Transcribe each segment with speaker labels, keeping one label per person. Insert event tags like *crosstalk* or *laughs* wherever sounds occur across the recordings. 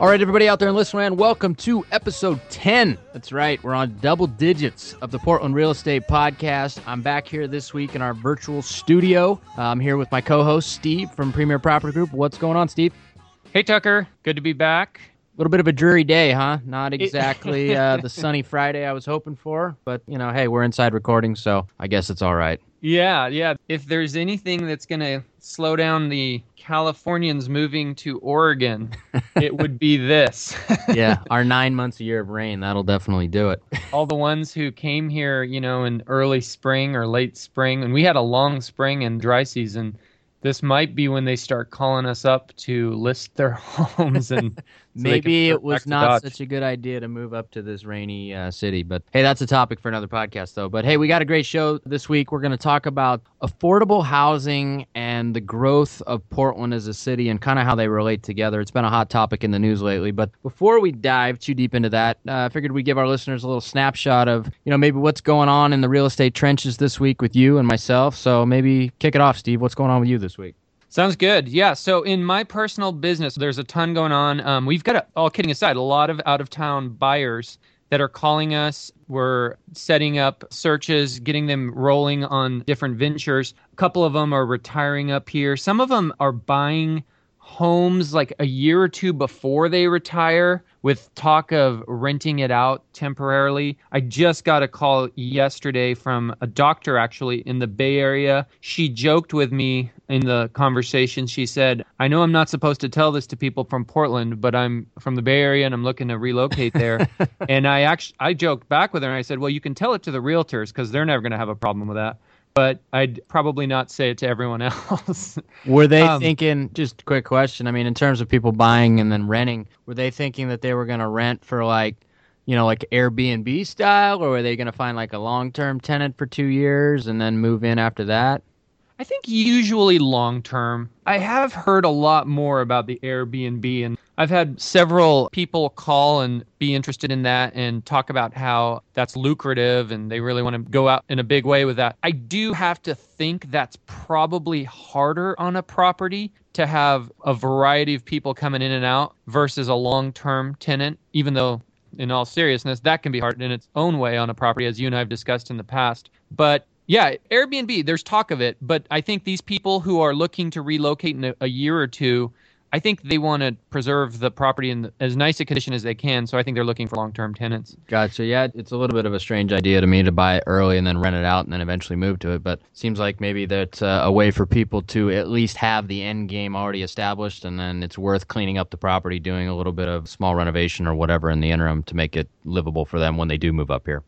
Speaker 1: All right, everybody out there in Listen Land, welcome to episode 10. That's right, we're on double digits of the Portland Real Estate Podcast. I'm back here this week in our virtual studio. I'm here with my co host, Steve from Premier Property Group. What's going on, Steve?
Speaker 2: Hey, Tucker. Good to be back.
Speaker 1: A little bit of a dreary day, huh? Not *laughs* exactly uh, the sunny Friday I was hoping for, but you know, hey, we're inside recording, so I guess it's all right.
Speaker 2: Yeah, yeah. If there's anything that's going to slow down the Californians moving to Oregon, *laughs* it would be this. *laughs*
Speaker 1: yeah, our nine months a year of rain, that'll definitely do it. *laughs*
Speaker 2: All the ones who came here, you know, in early spring or late spring, and we had a long spring and dry season this might be when they start calling us up to list their *laughs* homes and so
Speaker 1: maybe it was not such a good idea to move up to this rainy uh, city but hey that's a topic for another podcast though. But hey we got a great show this week. We're going to talk about affordable housing and the growth of portland as a city and kind of how they relate together. It's been a hot topic in the news lately but before we dive too deep into that uh, i figured we'd give our listeners a little snapshot of you know maybe what's going on in the real estate trenches this week with you and myself. So maybe kick it off steve. What's going on with you this week
Speaker 2: Sounds good. Yeah. So in my personal business, there's a ton going on. Um, we've got, a, all kidding aside, a lot of out of town buyers that are calling us. We're setting up searches, getting them rolling on different ventures. A couple of them are retiring up here. Some of them are buying homes like a year or two before they retire with talk of renting it out temporarily. I just got a call yesterday from a doctor actually in the Bay Area. She joked with me in the conversation. She said, I know I'm not supposed to tell this to people from Portland, but I'm from the Bay Area and I'm looking to relocate there. *laughs* and I actually I joked back with her and I said, Well, you can tell it to the realtors because they're never going to have a problem with that but I'd probably not say it to everyone *laughs* else.
Speaker 1: were they um, thinking, just a quick question, I mean, in terms of people buying and then renting, were they thinking that they were going to rent for like, you know, like Airbnb style, or were they going to find like a long term tenant for two years and then move in after that?
Speaker 2: I think usually long term. I have heard a lot more about the Airbnb, and I've had several people call and be interested in that and talk about how that's lucrative and they really want to go out in a big way with that. I do have to think that's probably harder on a property to have a variety of people coming in and out versus a long term tenant, even though in all seriousness, that can be hard in its own way on a property, as you and I have discussed in the past. But yeah, Airbnb, there's talk of it, but I think these people who are looking to relocate in a, a year or two, I think they want to preserve the property in as nice a condition as they can. So I think they're looking for long term tenants.
Speaker 1: Gotcha. Yeah, it's a little bit of a strange idea to me to buy it early and then rent it out and then eventually move to it. But seems like maybe that's uh, a way for people to at least have the end game already established, and then it's worth cleaning up the property, doing a little bit of small renovation or whatever in the interim to make it livable for them when they do move up here.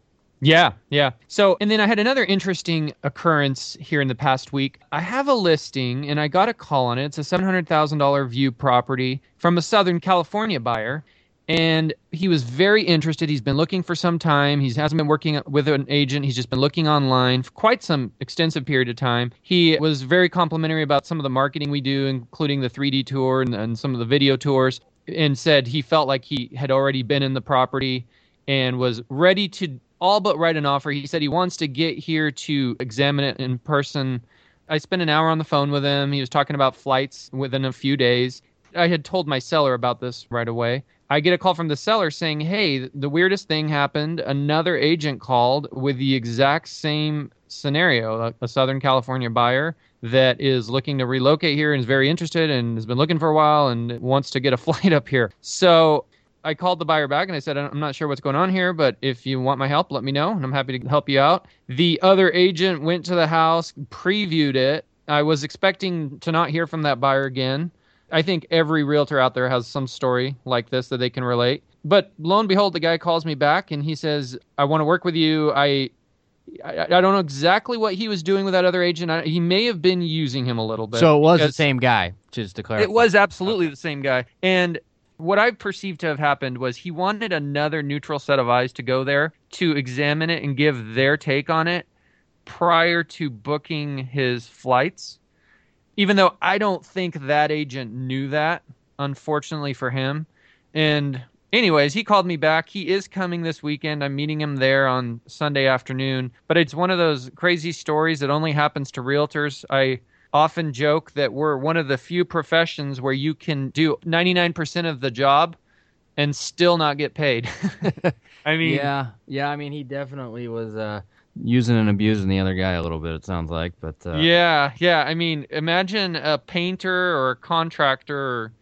Speaker 2: Yeah, yeah. So, and then I had another interesting occurrence here in the past week. I have a listing and I got a call on it. It's a $700,000 view property from a Southern California buyer. And he was very interested. He's been looking for some time. He hasn't been working with an agent. He's just been looking online for quite some extensive period of time. He was very complimentary about some of the marketing we do, including the 3D tour and, and some of the video tours, and said he felt like he had already been in the property and was ready to all but write an offer. He said he wants to get here to examine it in person. I spent an hour on the phone with him. He was talking about flights within a few days. I had told my seller about this right away. I get a call from the seller saying, Hey, the weirdest thing happened. Another agent called with the exact same scenario a Southern California buyer that is looking to relocate here and is very interested and has been looking for a while and wants to get a *laughs* flight up here. So I called the buyer back and I said, I'm not sure what's going on here, but if you want my help, let me know and I'm happy to help you out. The other agent went to the house, previewed it. I was expecting to not hear from that buyer again. I think every realtor out there has some story like this that they can relate. But lo and behold, the guy calls me back and he says, I want to work with you. I I, I, don't know exactly what he was doing with that other agent. I, he may have been using him a little bit.
Speaker 1: So it was the same guy, just to clarify.
Speaker 2: It was absolutely okay. the same guy. And what I perceived to have happened was he wanted another neutral set of eyes to go there to examine it and give their take on it prior to booking his flights. Even though I don't think that agent knew that, unfortunately for him. And anyways, he called me back. He is coming this weekend. I'm meeting him there on Sunday afternoon. But it's one of those crazy stories that only happens to realtors. I often joke that we're one of the few professions where you can do 99% of the job and still not get paid. *laughs* I mean,
Speaker 1: yeah, yeah. I mean, he definitely was uh, using and abusing the other guy a little bit. It sounds like, but uh...
Speaker 2: yeah, yeah. I mean, imagine a painter or a contractor, or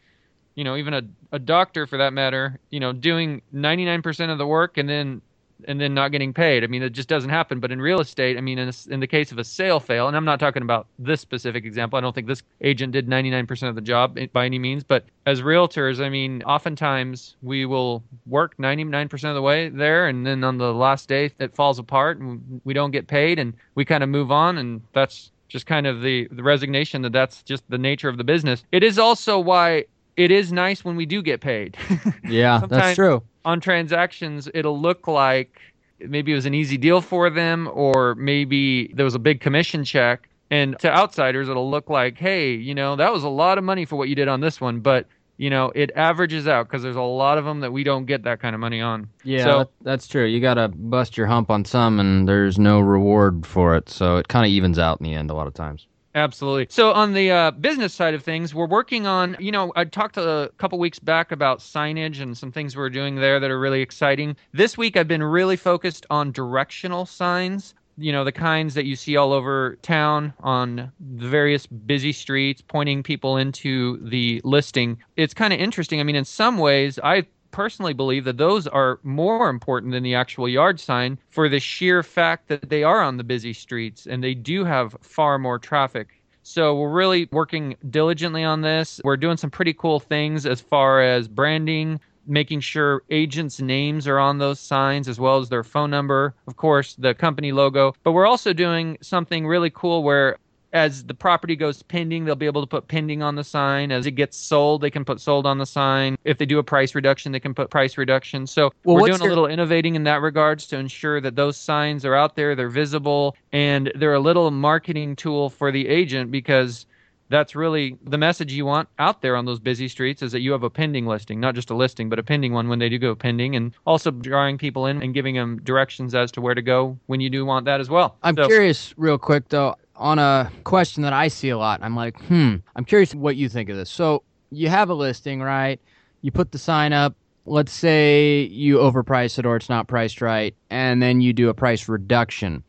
Speaker 2: you know, even a a doctor for that matter, you know, doing 99% of the work and then and then not getting paid. I mean, it just doesn't happen. But in real estate, I mean, in, a, in the case of a sale fail, and I'm not talking about this specific example. I don't think this agent did 99% of the job eh, by any means. But as realtors, I mean, oftentimes we will work 99% of the way there, and then on the last day it falls apart, and we don't get paid, and we kind of move on, and that's just kind of the, the resignation that that's just the nature of the business. It is also why it is nice when we do get paid. *laughs*
Speaker 1: yeah, that's true
Speaker 2: on transactions, it'll look like maybe it was an easy deal for them, or maybe there was a big commission check. And to outsiders, it'll look like, hey, you know, that was a lot of money for what you did on this one. But, you know, it averages out because there's a lot of them that we don't get that kind of money on.
Speaker 1: Yeah, so, that's true. You got to bust your hump on some, and there's no reward for it. So it kind of evens out in the end a lot of times.
Speaker 2: Absolutely. So on the uh, business side of things, we're working on. You know, I talked a couple weeks back about signage and some things we're doing there that are really exciting. This week, I've been really focused on directional signs. You know, the kinds that you see all over town on the various busy streets, pointing people into the listing. It's kind of interesting. I mean, in some ways, I personally believe that those are more important than the actual yard sign for the sheer fact that they are on the busy streets and they do have far more traffic. So we're really working diligently on this. We're doing some pretty cool things as far as branding, making sure agents' names are on those signs as well as their phone number, of course, the company logo. But we're also doing something really cool where as the property goes pending, they'll be able to put pending on the sign. As it gets sold, they can put sold on the sign. If they do a price reduction, they can put price reduction. So well, we're doing your... a little innovating in that regards to ensure that those signs are out there, they're visible, and they're a little marketing tool for the agent because that's really the message you want out there on those busy streets is that you have a pending listing, not just a listing, but a pending one when they do go pending, and also drawing people in and giving them directions as to where to go when you do want that as well.
Speaker 1: I'm so, curious, real quick though on a question that I see a lot. I'm like, hmm, I'm curious what you think of this. So you have a listing, right? You put the sign up. Let's say you overprice it or it's not priced right, and then you do a price reduction.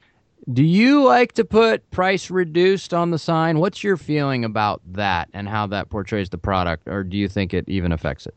Speaker 1: Do you like to put price reduced on the sign? What's your feeling about that and how that portrays the product, or do you think it even affects it?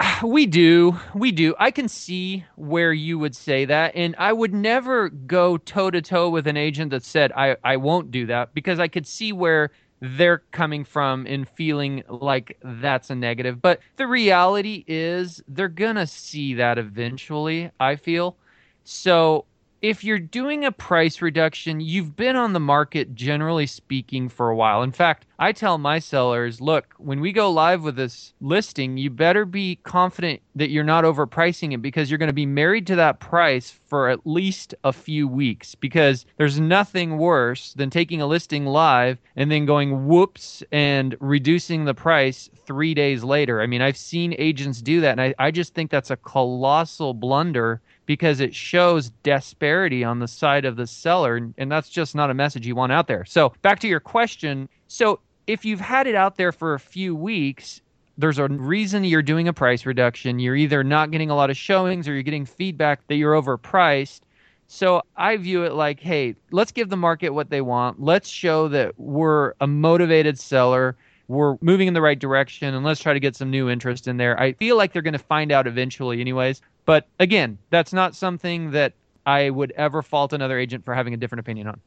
Speaker 1: *sighs*
Speaker 2: We do. We do. I can see where you would say that. And I would never go toe to toe with an agent that said, I, I won't do that because I could see where they're coming from in feeling like that's a negative. But the reality is they're going to see that eventually, I feel. So if you're doing a price reduction, you've been on the market generally speaking for a while. In fact, I tell my sellers, look, when we go live with this listing, you better be confident that you're not overpricing it because you're going to be married to that price for at least a few weeks because there's nothing worse than taking a listing live and then going whoops and reducing the price three days later. I mean, I've seen agents do that, and I, I just think that's a colossal blunder because it shows disparity on the side of the seller and that's just not a message you want out there. So, back to your question. So, if you've had it out there for a few weeks, there's a reason you're doing a price reduction. You're either not getting a lot of showings or you're getting feedback that you're overpriced. So I view it like, hey, let's give the market what they want. Let's show that we're a motivated seller. We're moving in the right direction and let's try to get some new interest in there. I feel like they're going to find out eventually, anyways. But again, that's not something that I would ever fault another agent for having a different opinion on.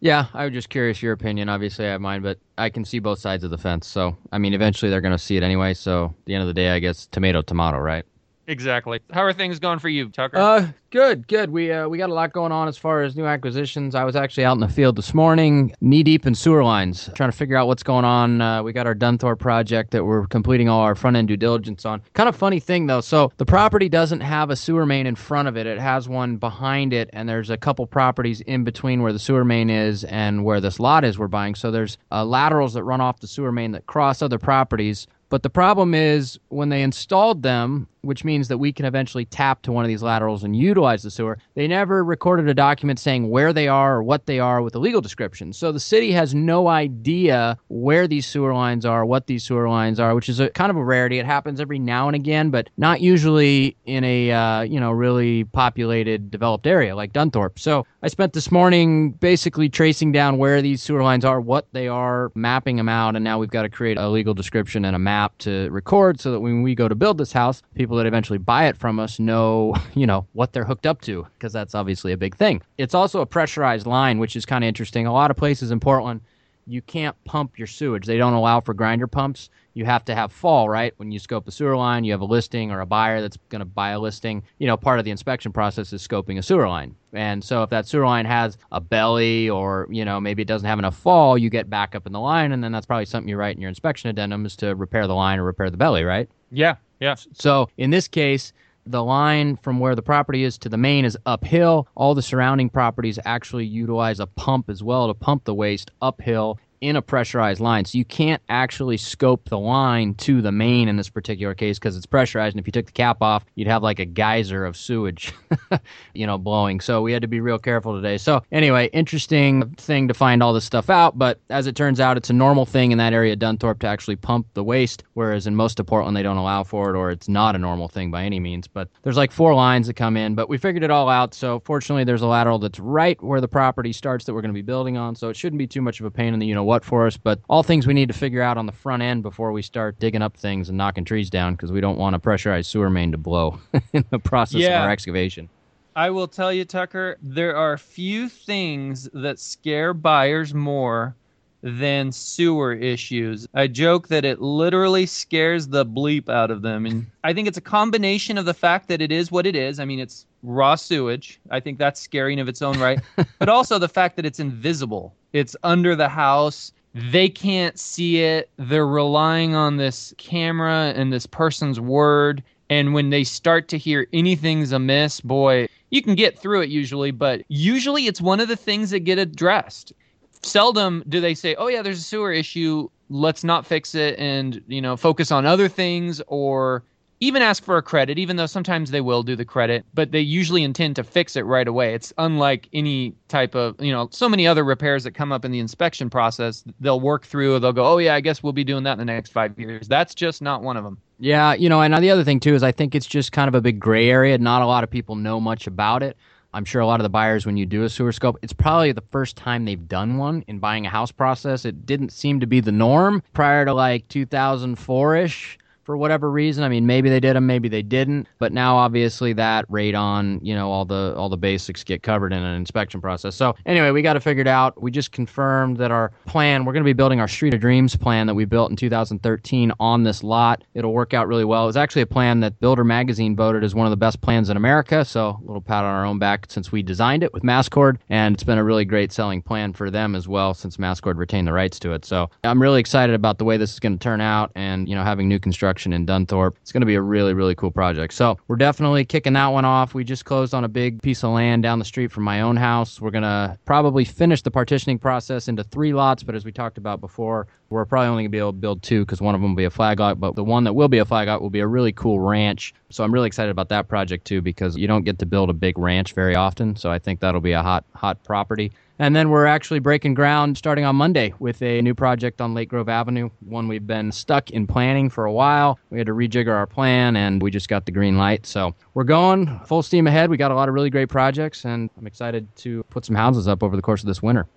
Speaker 1: Yeah, I was just curious your opinion. Obviously, I have mine, but I can see both sides of the fence. So, I mean, eventually they're going to see it anyway. So, at the end of the day, I guess tomato, tomato, right?
Speaker 2: Exactly. How are things going for you, Tucker?
Speaker 1: Uh, good, good. We uh, we got a lot going on as far as new acquisitions. I was actually out in the field this morning, knee deep in sewer lines, trying to figure out what's going on. Uh, we got our Dunthorpe project that we're completing all our front end due diligence on. Kind of funny thing though. So the property doesn't have a sewer main in front of it. It has one behind it, and there's a couple properties in between where the sewer main is and where this lot is we're buying. So there's uh, laterals that run off the sewer main that cross other properties. But the problem is when they installed them, which means that we can eventually tap to one of these laterals and utilize the sewer. They never recorded a document saying where they are or what they are with a legal description. So the city has no idea where these sewer lines are, what these sewer lines are, which is a kind of a rarity. It happens every now and again, but not usually in a uh, you know really populated, developed area like Dunthorpe. So I spent this morning basically tracing down where these sewer lines are, what they are, mapping them out, and now we've got to create a legal description and a map to record so that when we go to build this house, people that eventually buy it from us know, *laughs* you know, what they're hooked up to because that's obviously a big thing. It's also a pressurized line, which is kind of interesting. A lot of places in Portland, you can't pump your sewage. They don't allow for grinder pumps. You have to have fall, right? When you scope a sewer line, you have a listing or a buyer that's going to buy a listing. You know, part of the inspection process is scoping a sewer line. And so if that sewer line has a belly or, you know, maybe it doesn't have enough fall, you get back up in the line. And then that's probably something you write in your inspection addendum is to repair the line or repair the belly, right?
Speaker 2: Yeah. Yeah.
Speaker 1: So in this case, the line from where the property is to the main is uphill. All the surrounding properties actually utilize a pump as well to pump the waste uphill in a pressurized line. So you can't actually scope the line to the main in this particular case because it's pressurized. And if you took the cap off, you'd have like a geyser of sewage, *laughs* you know, blowing. So we had to be real careful today. So anyway, interesting thing to find all this stuff out. But as it turns out, it's a normal thing in that area Dunthorpe to actually pump the waste, whereas in most of Portland, they don't allow for it or it's not a normal thing by any means. But there's like four lines that come in, but we figured it all out. So fortunately, there's a lateral that's right where the property starts that we're going to be building on. So it shouldn't be too much of a pain in the, you know, what for us, but all things we need to figure out on the front end before we start digging up things and knocking trees down because we don't want a pressurized sewer main to blow *laughs* in the process yeah. of our excavation.
Speaker 2: I will tell you, Tucker, there are few things that scare buyers more than sewer issues. I joke that it literally scares the bleep out of them. And I think it's a combination of the fact that it is what it is. I mean, it's raw sewage. I think that's scary in of its own right. *laughs* but also the fact that it's invisible. It's under the house. They can't see it. They're relying on this camera and this person's word. And when they start to hear anything's amiss, boy, you can get through it usually, but usually it's one of the things that get addressed. Seldom do they say, "Oh yeah, there's a sewer issue. Let's not fix it and, you know, focus on other things or even ask for a credit, even though sometimes they will do the credit, but they usually intend to fix it right away. It's unlike any type of, you know, so many other repairs that come up in the inspection process. They'll work through, they'll go, oh, yeah, I guess we'll be doing that in the next five years. That's just not one of them.
Speaker 1: Yeah, you know, and the other thing, too, is I think it's just kind of a big gray area. Not a lot of people know much about it. I'm sure a lot of the buyers, when you do a sewer scope, it's probably the first time they've done one in buying a house process. It didn't seem to be the norm prior to like 2004 ish for whatever reason. I mean, maybe they did them, maybe they didn't. But now, obviously, that radon, you know, all the all the basics get covered in an inspection process. So anyway, we got it figured out. We just confirmed that our plan. We're going to be building our Street of Dreams plan that we built in 2013 on this lot. It'll work out really well. It was actually a plan that Builder Magazine voted as one of the best plans in America. So a little pat on our own back since we designed it with Mascord, and it's been a really great selling plan for them as well since Mascord retained the rights to it. So I'm really excited about the way this is going to turn out, and you know, having new construction construction in Dunthorpe. It's going to be a really, really cool project. So we're definitely kicking that one off. We just closed on a big piece of land down the street from my own house. We're going to probably finish the partitioning process into three lots, but as we talked about before, we're probably only going to be able to build two because one of them will be a flag lot, but the one that will be a flag lot will be a really cool ranch. So I'm really excited about that project too because you don't get to build a big ranch very often. So I think that'll be a hot, hot property. And then we're actually breaking ground starting on Monday with a new project on Lake Grove Avenue, one we've been stuck in planning for a while. We had to rejigger our plan and we just got the green light. So we're going full steam ahead. We got a lot of really great projects and I'm excited to put some houses up over the course of this winter.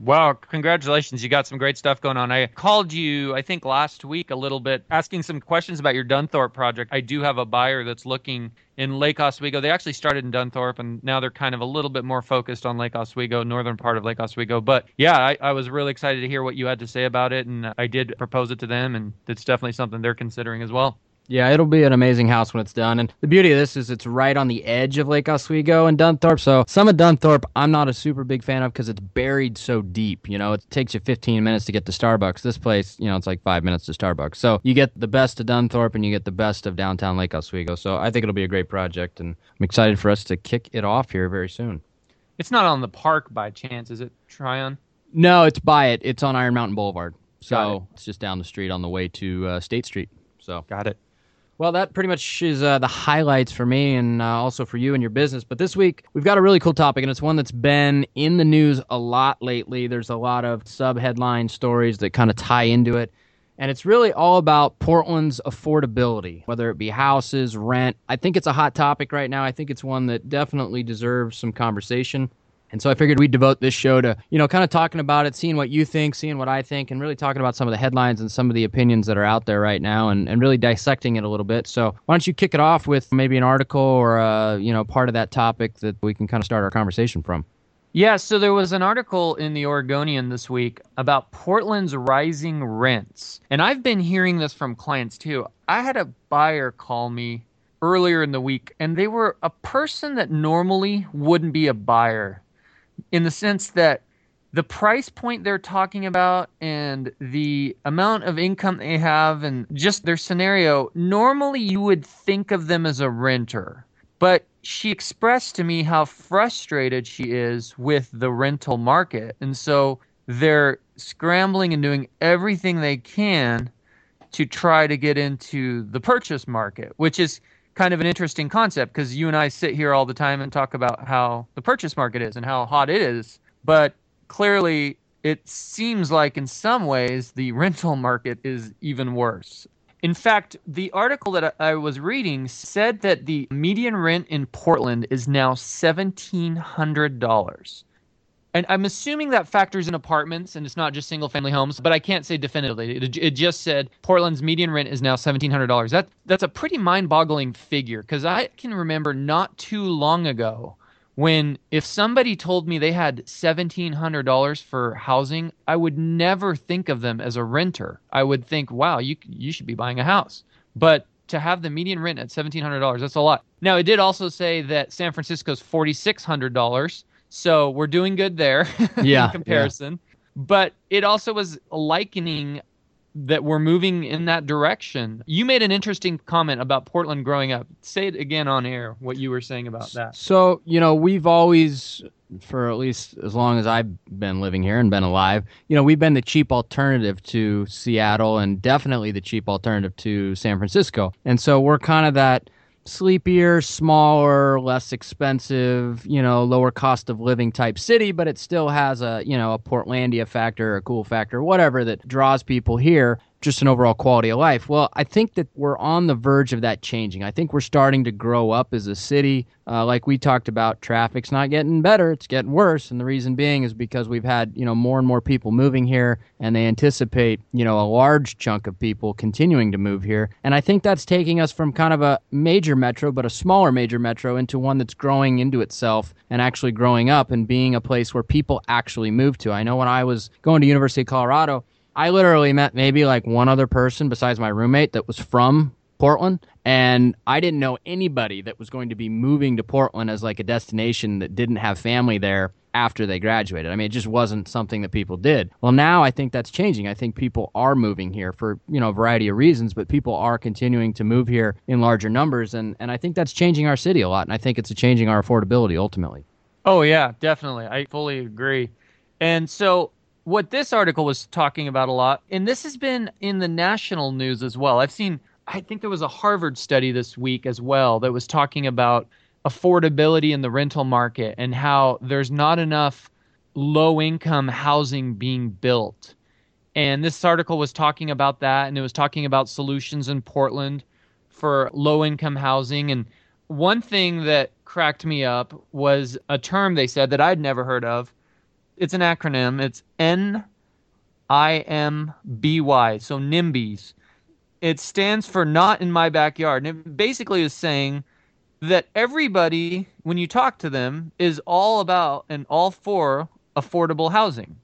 Speaker 2: Wow, congratulations. You got some great stuff going on. I called you, I think, last week a little bit asking some questions about your Dunthorpe project. I do have a buyer that's looking in Lake Oswego. They actually started in Dunthorpe and now they're kind of a little bit more focused on Lake Oswego, northern part of Lake Oswego. But yeah, I, I was really excited to hear what you had to say about it. And I did propose it to them, and it's definitely something they're considering as well.
Speaker 1: Yeah, it'll be an amazing house when it's done. And the beauty of this is it's right on the edge of Lake Oswego and Dunthorpe. So some of Dunthorpe I'm not a super big fan of because it's buried so deep. You know, it takes you 15 minutes to get to Starbucks. This place, you know, it's like five minutes to Starbucks. So you get the best of Dunthorpe and you get the best of downtown Lake Oswego. So I think it'll be a great project, and I'm excited for us to kick it off here very soon.
Speaker 2: It's not on the park by chance, is it, Tryon?
Speaker 1: No, it's by it. It's on Iron Mountain Boulevard. So it. it's just down the street on the way to uh, State Street. So
Speaker 2: got it.
Speaker 1: Well, that pretty much is uh, the highlights for me and uh, also for you and your business. But this week, we've got a really cool topic, and it's one that's been in the news a lot lately. There's a lot of sub headline stories that kind of tie into it. And it's really all about Portland's affordability, whether it be houses, rent. I think it's a hot topic right now. I think it's one that definitely deserves some conversation. And so I figured we'd devote this show to, you know, kind of talking about it, seeing what you think, seeing what I think, and really talking about some of the headlines and some of the opinions that are out there right now and, and really dissecting it a little bit. So why don't you kick it off with maybe an article or, a, you know, part of that topic that we can kind of start our conversation from?
Speaker 2: Yeah, so there was an article in the Oregonian this week about Portland's rising rents. And I've been hearing this from clients too. I had a buyer call me earlier in the week, and they were a person that normally wouldn't be a buyer in the sense that the price point they're talking about and the amount of income they have and just their scenario, normally you would think of them as a renter. But she expressed to me how frustrated she is with the rental market. And so they're scrambling and doing everything they can to try to get into the purchase market, which is kind of an interesting concept because you and I sit here all the time and talk about how the purchase market is and how hot it is. But clearly, it seems like in some ways the *laughs* rental market is even worse. In fact, the article that I was reading said that the median rent in Portland is now $1,700 and I'm assuming that factors in apartments and it's not just single family homes, but I can't say definitively. It, it just said Portland's median rent is now $1,700. That, that's a pretty mind boggling figure because I can remember not too long ago when if somebody told me they had $1,700 for housing, I would never think of them as a renter. I would think, wow, you, you should be buying a house. But to have the median rent at $1,700, that's a lot. Now, it did also say that San Francisco's $4,600 so we're doing good there *laughs*
Speaker 1: yeah,
Speaker 2: in comparison. Yeah. But it also was likening that we're moving in that direction. You made an interesting comment about Portland growing up. Say it again on air, what you were saying about that.
Speaker 1: So, you know, we've always, for at least as long as I've been living here and been alive, you know, we've been the cheap alternative to Seattle and definitely the cheap alternative to San Francisco. And so we're kind of that sleepier, smaller, less expensive, you know, lower cost of living type city, but it still has a, you know, a Portlandia factor, a cool factor, whatever that draws people here just an overall quality of life. Well, I think that we're on the verge of that changing. I think we're starting to grow up as a city. Uh, like we talked about, traffic's not getting better; it's getting worse, and the reason being is because we've had you know more and more people moving here, and they anticipate you know a large chunk of people continuing to move here. And I think that's taking us from kind of a major metro, but a smaller major metro, into one that's growing into itself and actually growing up and being a place where people actually move to. I know when I was going to University of Colorado I literally met maybe like one other person besides my roommate that was from Portland. And I didn't know anybody that was going to be moving to Portland as like a destination that didn't have family there after they graduated. I mean, it just wasn't something that people did. Well, now I think that's changing. I think people are moving here for, you know, a variety of reasons, but people are continuing to move here in larger numbers. And, and I think that's changing our city a lot. And I think it's changing our affordability ultimately.
Speaker 2: Oh, yeah, definitely. I fully agree. And so what this article was talking about a lot, and this has been in the national news as well. I've seen, I think there was a Harvard study this week as well that was talking about affordability in the rental market and how there's not enough low income housing being built. And this article was talking about that, and it was talking about solutions in Portland for low income housing. And one thing that cracked me up was a term they said that I'd never heard of it's an acronym. It's N I M B Y. So NIMBYs. It stands for not in my backyard. And it basically is saying that everybody, when you talk to them, is all about and all for affordable housing,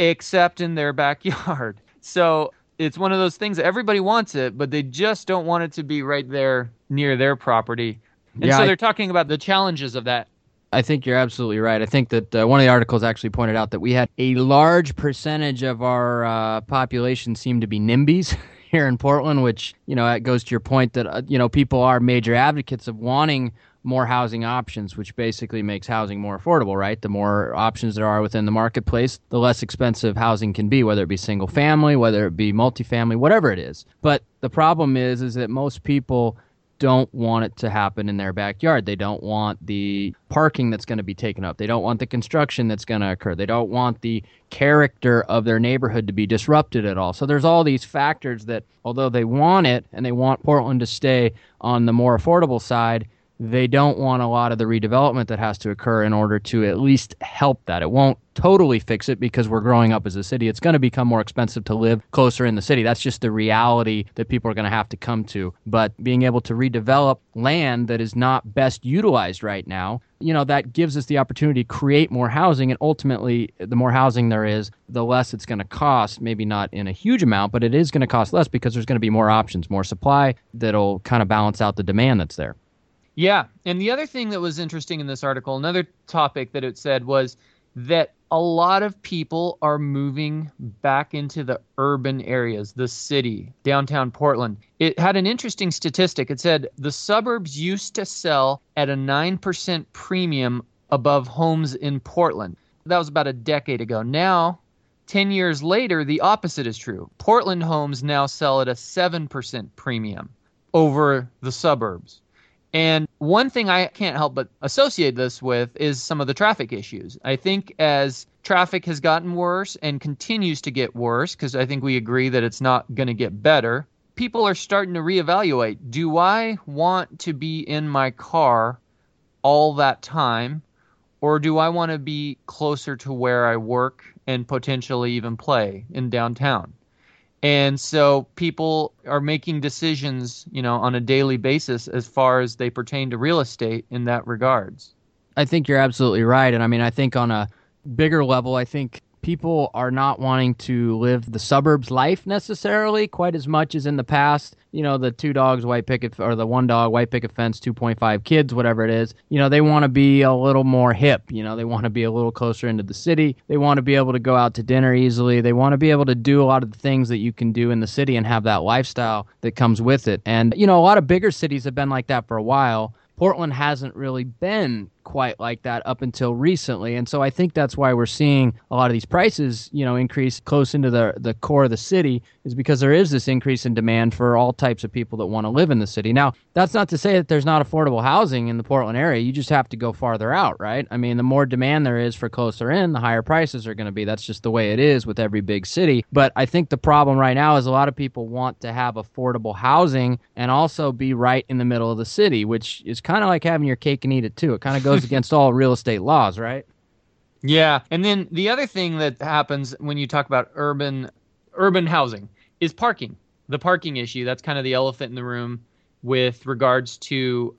Speaker 2: except in their *laughs* backyard. So it's one of those things that everybody wants it, but they just don't want it to be right there near their property. And yeah, so they're talking about the challenges of that.
Speaker 1: I think you're absolutely right. I think that uh, one of the articles actually pointed out that we had a large percentage of our uh, population seem to be NIMBYs *laughs* here in Portland, which you know it goes to your point that uh, you know people are major advocates of wanting more housing options, which basically makes housing more affordable, right? The more options there are within the marketplace, the less expensive housing can be, whether it be single family, whether it be multifamily, whatever it is. But the problem is, is that most people don't want it to happen in their backyard. They don't want the parking that's going to be taken up. They don't want the construction that's going to occur. They don't want the character of their neighborhood to be disrupted at all. So there's all these factors that although they want it and they want Portland to stay on the more affordable side, they don't want a lot of the redevelopment that has to occur in order to at least help that. It won't totally fix it because we're growing up as a city. It's going to become more expensive to live closer in the city. That's just the reality that people are going to have to come to. But being able to redevelop land that is not best utilized right now, you know, that gives us the opportunity to create more housing. And ultimately, the more housing there is, the less it's going to cost. Maybe not in a huge amount, but it is going to cost less because there's going to be more options, more supply that'll kind of balance out the demand that's there.
Speaker 2: Yeah. And the other thing that was interesting in this article, another topic that it said was that a lot of people are moving back into the urban areas, the city, downtown Portland. It had an interesting statistic. It said the suburbs used to sell at a 9% premium above homes in Portland. That was about a decade ago. Now, 10 years later, the opposite is true. Portland homes now sell at a 7% premium over the suburbs. And one thing I can't help but associate this with is some of the traffic issues. I think as traffic has gotten worse and continues to get worse, because I think we agree that it's not going to get better, people are starting to reevaluate do I want to be in my car all that time, or do I want to be closer to where I work and potentially even play in downtown? And so people are making decisions, you know, on a daily basis as far as they pertain to real estate in that regards.
Speaker 1: I think you're absolutely right. And I mean, I think on a bigger level, I think people are not wanting to live the suburbs life necessarily quite as much as in the past. You know, the two dogs, white picket, or the one dog, white picket fence, 2.5 kids, whatever it is. You know, they want to be a little more hip. You know, they want to be a little closer into the city. They want to be able to go out to dinner easily. They want to be able to do a lot of the things that you can do in the city and have that lifestyle that comes with it. And, you know, a lot of bigger cities have been like that for a while. Portland hasn't really been quite like that up until recently. And so I think that's why we're seeing a lot of these prices, you know, increase close into the, the core of the city is because there is this increase in demand for all types of people that want to live in the city. Now, that's not to say that there's not affordable housing in the Portland area. You just have to go farther out, right? I mean, the more demand there is for closer in, the higher prices are going to be. That's just the way it is with every big city. But I think the problem right now is a lot of people want to have affordable housing and also be right in the middle of the city, which is kind of like having your cake and eat it too. It kind of goes goes against all real estate laws, right?
Speaker 2: Yeah, and then the other thing that happens when you talk about urban urban housing is parking. The parking issue, that's kind of the elephant in the room with regards to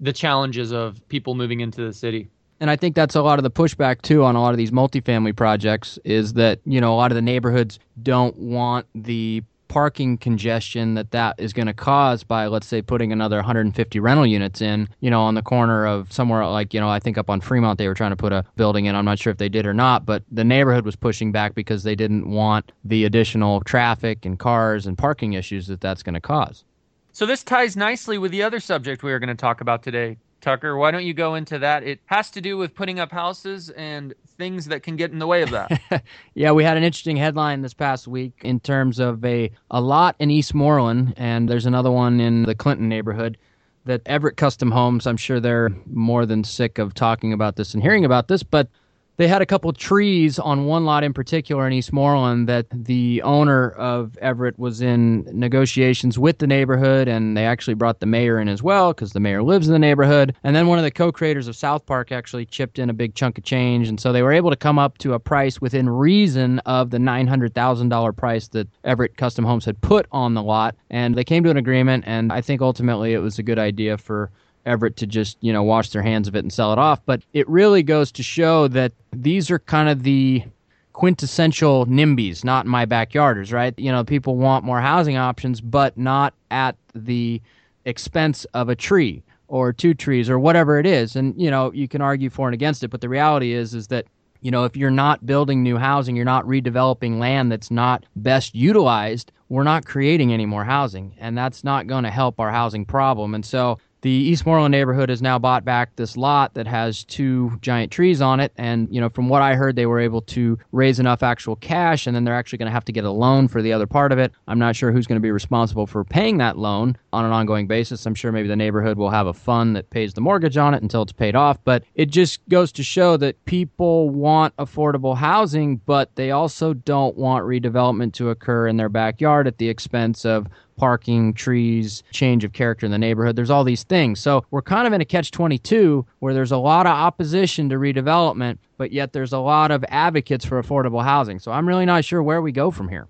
Speaker 2: the challenges of people moving into the city.
Speaker 1: And I think that's a lot of the pushback too on a lot of these multifamily projects is that, you know, a lot of the neighborhoods don't want the parking congestion that that is going to cause by let's say putting another 150 rental units in you know on the corner of somewhere like you know i think up on fremont they were trying to put a building in. I'm not sure if they did or not but the neighborhood was pushing back because they didn't want the additional traffic and cars and parking issues that that's going to cause.
Speaker 2: So this ties nicely with the other subject we are going to talk about today Tucker, why don't you go into that? It has to do with putting up houses and things that can get in the way of that. *laughs*
Speaker 1: yeah, we had an interesting headline this past week in terms of a, a lot in Eastmoreland, and there's another one in the Clinton neighborhood that Everett Custom Homes, I'm sure they're more than sick of talking about this and hearing about this, but they had a couple trees on one lot in particular in Eastmoreland that the owner of Everett was in negotiations with the neighborhood, and they actually brought the mayor in as well because the mayor lives in the neighborhood. And then one of the co-creators of South Park actually chipped in a big chunk of change, and so they were able to come up to a price within reason of the nine hundred thousand dollar price that Everett Custom Homes had put on the lot, and they came to an agreement. And I think ultimately it was a good idea for Everett to just, you know, wash their hands of it and sell it off. But it really goes to show that these are kind of the quintessential NIMBYs, not my backyarders, right? You know, people want more housing options, but not at the expense of a tree or two trees or whatever it is. And, you know, you can argue for and against it, but the reality is, is that you know, if you're not building new housing, you're not redeveloping land that's not best utilized, we're not creating any more housing. And that's not going to help our housing problem. And so the Eastmoreland neighborhood has now bought back this lot that has two giant trees on it. And, you know, from what I heard, they were able to raise enough actual cash and then they're actually going to have to get a loan for the other part of it. I'm not sure who's going to be responsible for paying that loan on an ongoing basis. I'm sure maybe the neighborhood will have a fund that pays the mortgage on it until it's paid off. But it just goes to show that people want affordable housing, but they also don't want redevelopment to occur in their backyard at the expense of parking, trees, change of character in the neighborhood. There's all these things. So we're kind of in a catch 22 where there's a lot of opposition to redevelopment, but yet there's a lot of advocates for affordable housing. So I'm really not sure where we go from here.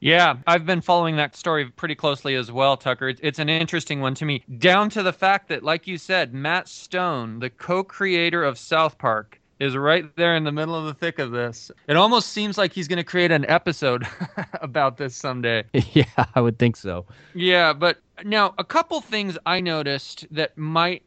Speaker 2: Yeah, I've been following that story pretty closely as well, Tucker. It's an interesting one to me, down to the fact that, like you said, Matt Stone, the co creator of South Park, is right there in the middle of the thick of this. It almost seems like he's going to create an episode *laughs* about this someday. *laughs*
Speaker 1: Yeah, I would think so.
Speaker 2: Yeah, but now a couple things I noticed that might,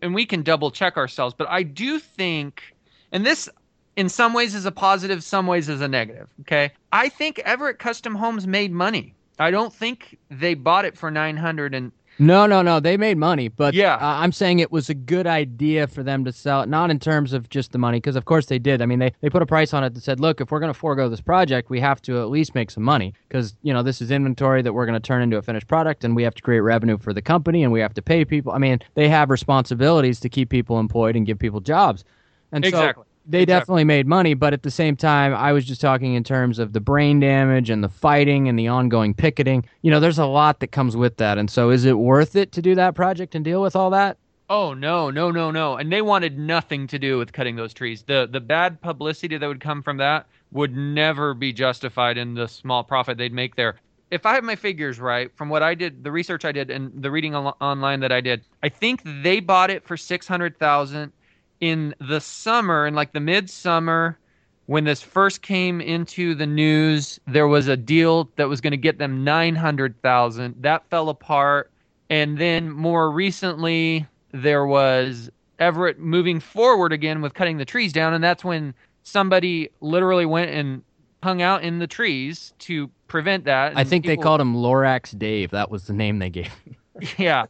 Speaker 2: and we can double check ourselves, but I do think, and this in some ways is a positive, some ways is a negative. Okay. I think Everett Custom Homes made money. I don't think they bought it for 900 and
Speaker 1: no, no, no. They made money, but yeah, uh, I'm saying it was a good idea for them to sell it, not in terms of just the money, because of course they did. I mean, they, they put a price on it that said, look, if we're going to forego this project, we have to at least make some money, because you know this is inventory that we're going to turn into a finished product, and we have to create revenue for the company, and we have to pay people. I mean, they have responsibilities to keep people employed and give people jobs, and
Speaker 2: exactly.
Speaker 1: so they
Speaker 2: exactly.
Speaker 1: definitely made money, but at the same time, I was just talking in terms of the brain damage and the fighting and the ongoing picketing. You know, there's a lot that comes with that. And so, is it worth it to do that project and deal with all that?
Speaker 2: Oh no, no, no, no. And they wanted nothing to do with cutting those trees. The the bad publicity that would come from that would never be justified in the small profit they'd make there. If I have my figures right, from what I did, the research I did and the reading online that I did, I think they bought it for 600,000 in the summer, in like the midsummer, when this first came into the news, there was a deal that was going to get them 900,000. That fell apart. And then more recently, there was Everett moving forward again with cutting the trees down. And that's when somebody literally went and hung out in the trees to prevent that.
Speaker 1: I think people... they called him Lorax Dave. That was the name they gave. him. *laughs*
Speaker 2: yeah.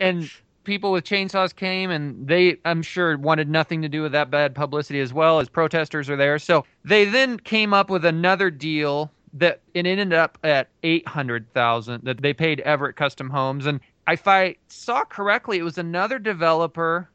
Speaker 2: And people with chainsaws came and they i'm sure wanted nothing to do with that bad publicity as well as protesters are there. So they then came up with another deal that it ended up at 800,000 that they paid Everett Custom Homes. And if I saw correctly it was another developer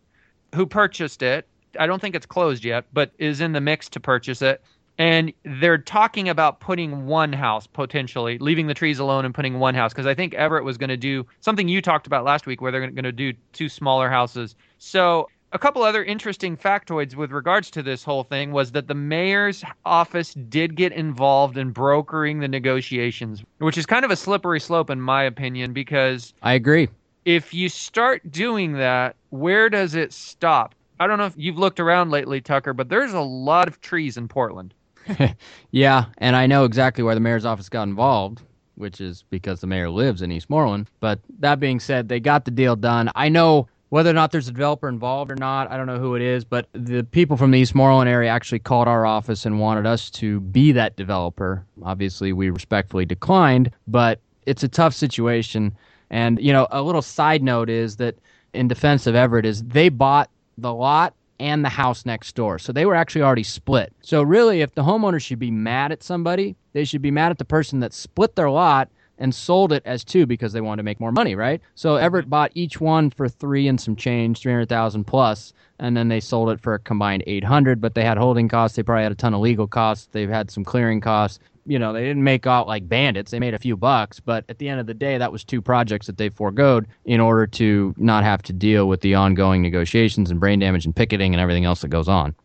Speaker 2: who purchased it. I don't think it's closed yet but is in the mix to purchase it and they're talking about putting one house potentially leaving the trees alone and putting one house because i think everett was going to do something you talked about last week where they're going to do two smaller houses. So a couple other interesting factoids with regards to this whole thing was that the mayor's office did get involved in brokering the negotiations which is kind of a slippery slope in my opinion because
Speaker 1: i agree.
Speaker 2: if you start doing that where does it stop? I don't know if you've looked around lately, Tucker, but there's a lot of trees in Portland. *laughs*
Speaker 1: yeah, and I know exactly where the mayor's office got involved, which is because the mayor lives in Eastmoreland. But that being said, they got the deal done. I know whether or not there's a developer involved or not, I don't know who it is, but the people from the Eastmoreland area actually called our office and wanted us to be that developer. Obviously, we respectfully declined, but it's a tough situation. And, you know, a little side note is that in defense of Everett is they bought the lot and the house next door. So they were actually already split. So really, if the homeowner should be mad at somebody, they should be mad at the person that split their lot and sold it as two because they wanted to make more money, right? So mm-hmm. Everett bought each one for three and some change, three hundred thousand plus, and then they sold it for a combined eight hundred. But they had holding costs. They probably had a ton of legal costs. They've had some clearing costs you know, they didn't make out like bandits. They made a few bucks, but at the end of the day, that was two projects that they foregoed in order to not have to deal with the ongoing negotiations and brain damage and picketing and everything else that goes on.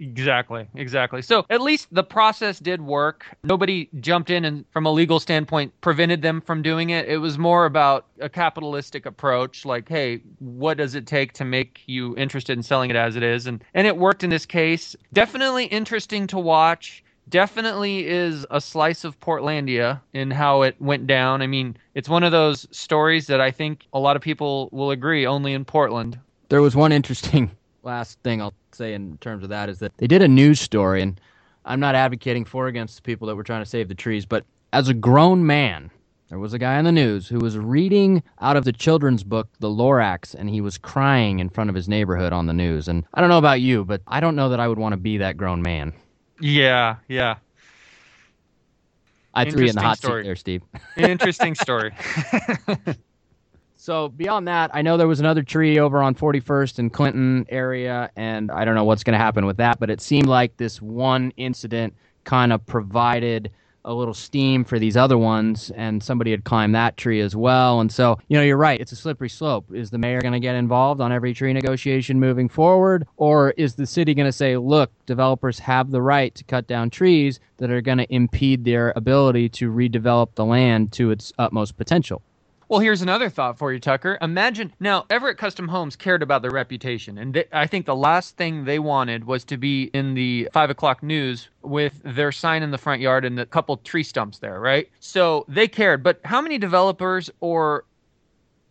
Speaker 2: Exactly, exactly. So at least the process did work. Nobody jumped in and, from a legal standpoint, prevented them from doing it. It was more about a capitalistic approach, like, hey, what does it take to make you interested in selling it as it is? And and it worked in this case. Definitely interesting to watch definitely is a slice of Portlandia in how it went down. I mean, it's one of those stories that I think a lot of people will agree only in Portland.
Speaker 1: There was one interesting *laughs* last thing I'll say in terms of that is that they did a news story, and I'm not advocating for against the people that were trying to save the trees, but as a grown man, there was a guy on the news who was reading out of the children's book, The Lorax, and he was crying in front of his neighborhood on the news. And I don't know about you, but I don't know that I would want to be that grown man.
Speaker 2: Yeah, yeah.
Speaker 1: I threw you in the hot story. seat there, Steve. *laughs*
Speaker 2: Interesting story.
Speaker 1: so beyond that, I know there was another tree over on 41st and Clinton area, and I don't know what's going to happen with that, but it seemed like this one incident kind of provided a little steam for these other ones, and somebody had climbed that tree as well. And so, you know, you're right. It's a slippery slope. Is the mayor going to get involved on every tree negotiation moving forward? Or is the city going to say, look, developers have the right to cut down trees that are going to impede their ability to redevelop the land to its utmost potential?
Speaker 2: Well, here's another thought for you, Tucker. Imagine now Everett Custom Homes cared about their reputation, and they, I think the last thing they wanted was to be in the five o'clock news with their sign in the front yard and a couple tree stumps there, right? So they cared. But how many developers or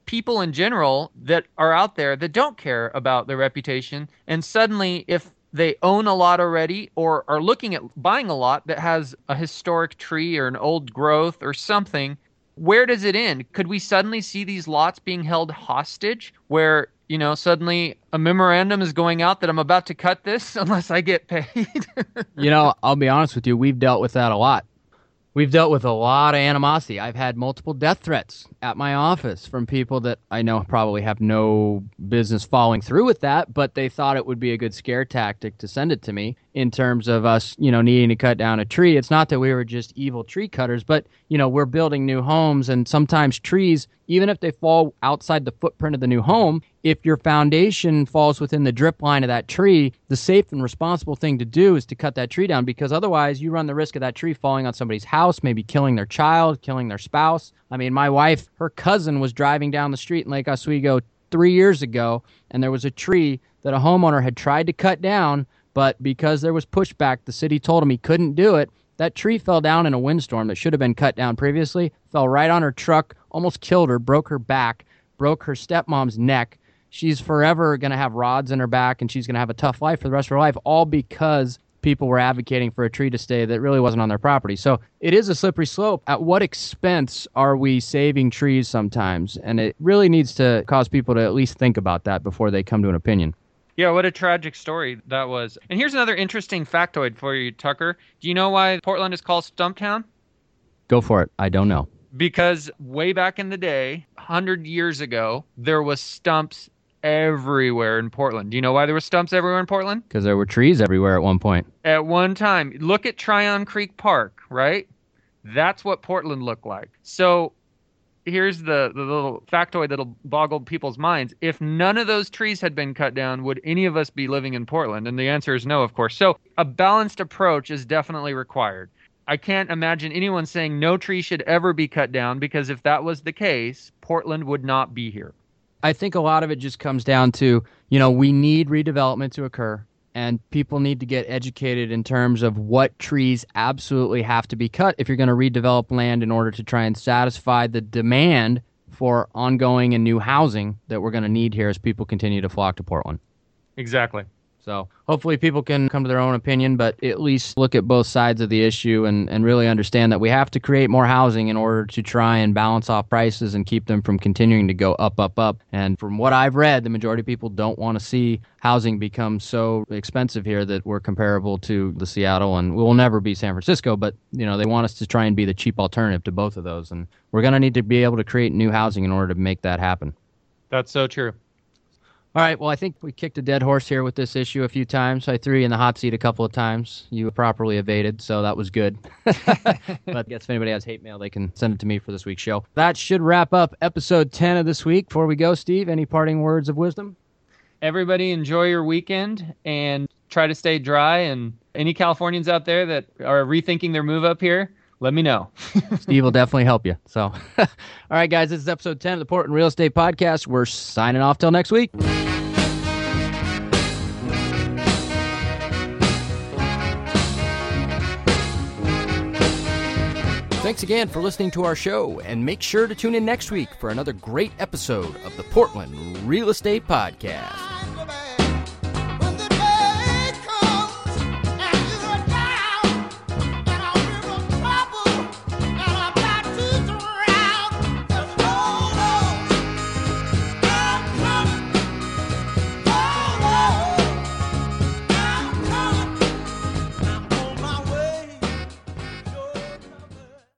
Speaker 2: people in general that are out there that don't care about their reputation, and suddenly if they own a lot already or are looking at buying a lot that has a historic tree or an old growth or something where does it end? Could we suddenly see these lots being held hostage where, you know, suddenly a memorandum is going out that I'm about to cut this *laughs* unless I get paid?
Speaker 1: you know, I'll be honest with you, we've dealt with that a lot. We've dealt with a lot of animosity. I've had multiple death threats at my office from people that I know probably have no business following through with that, but they thought it would be a good scare tactic to send it to me in terms of us, you know, needing to cut down a tree. It's not that we were just evil tree cutters, but, you know, we're building new homes and sometimes trees, even if they fall outside the footprint of the new home, if your foundation falls within the drip line of that tree, the safe and responsible thing to do is to cut that tree down because otherwise you run the risk of that tree falling on somebody's house, maybe killing their child, killing their spouse. I mean, my wife, her cousin was driving down the street in Lake Oswego three years ago, and there was a tree that a homeowner had tried to cut down but because there was pushback, the city told him he couldn't do it. That tree fell down in a windstorm that should have been cut down previously, fell right on her truck, almost killed her, broke her back, broke her stepmom's neck. She's forever going to have rods in her back and she's going to have a tough life for the rest of her life, all because people were advocating for a tree to stay that really wasn't on their property. So it is a slippery slope. At what expense are we saving trees sometimes? And it really needs to cause people to at least think about that before they come to an opinion.
Speaker 2: Yeah, what a tragic story that was. And here's another interesting factoid for you, Tucker. Do you know why Portland is called Stumptown?
Speaker 1: Go for it. I don't know.
Speaker 2: Because way back in the day, 100 years ago, there was stumps everywhere in Portland. Do you know why there were stumps everywhere in Portland?
Speaker 1: Because there were trees everywhere at one point.
Speaker 2: At one time. Look at Tryon Creek Park, right? That's what Portland looked like. So here's the, the little factoid that'll boggle people's minds. If none of those trees had been cut down, would any of us be living in Portland? And the answer is no, of course. So a balanced approach is definitely required. I can't imagine anyone saying no tree should ever be cut down because if that was the case, Portland would not be here.
Speaker 1: I think a lot of it just comes down to, you know, we need redevelopment to occur and people need to get educated in terms of what trees absolutely have to be cut if you're going to redevelop land in order to try and satisfy the demand for ongoing and new housing that we're going to need here as people continue to flock to Portland.
Speaker 2: Exactly.
Speaker 1: So hopefully people can come to their own opinion, but at least look at both sides of the issue and, and really understand that we have to create more housing in order to try and balance off prices and keep them from continuing to go up, up, up. And from what I've read, the majority of people don't want to see housing become so expensive here that we're comparable to the Seattle and we will never be San Francisco, but you know, they want us to try and be the cheap alternative to both of those. And we're going to need to be able to create new housing in order to make that happen.
Speaker 2: That's so true.
Speaker 1: All right. Well, I think we kicked a dead horse here with this issue a few times. I threw you in the hot seat a couple of times. You properly evaded, so that was good. *laughs* but I guess if anybody has hate mail, they can send it to me for this week's show. That should wrap up episode 10 of this week. Before we go, Steve, any parting words of wisdom?
Speaker 2: Everybody enjoy your weekend and try to stay dry. And any Californians out there that are rethinking their move up here, let me know. *laughs*
Speaker 1: Steve will definitely help you. So, *laughs* all right, guys, this is episode 10 of the Portland Real Estate Podcast. We're signing off till next week. Thanks again for listening to our show, and make sure to tune in next week for another great episode of the Portland Real Estate Podcast.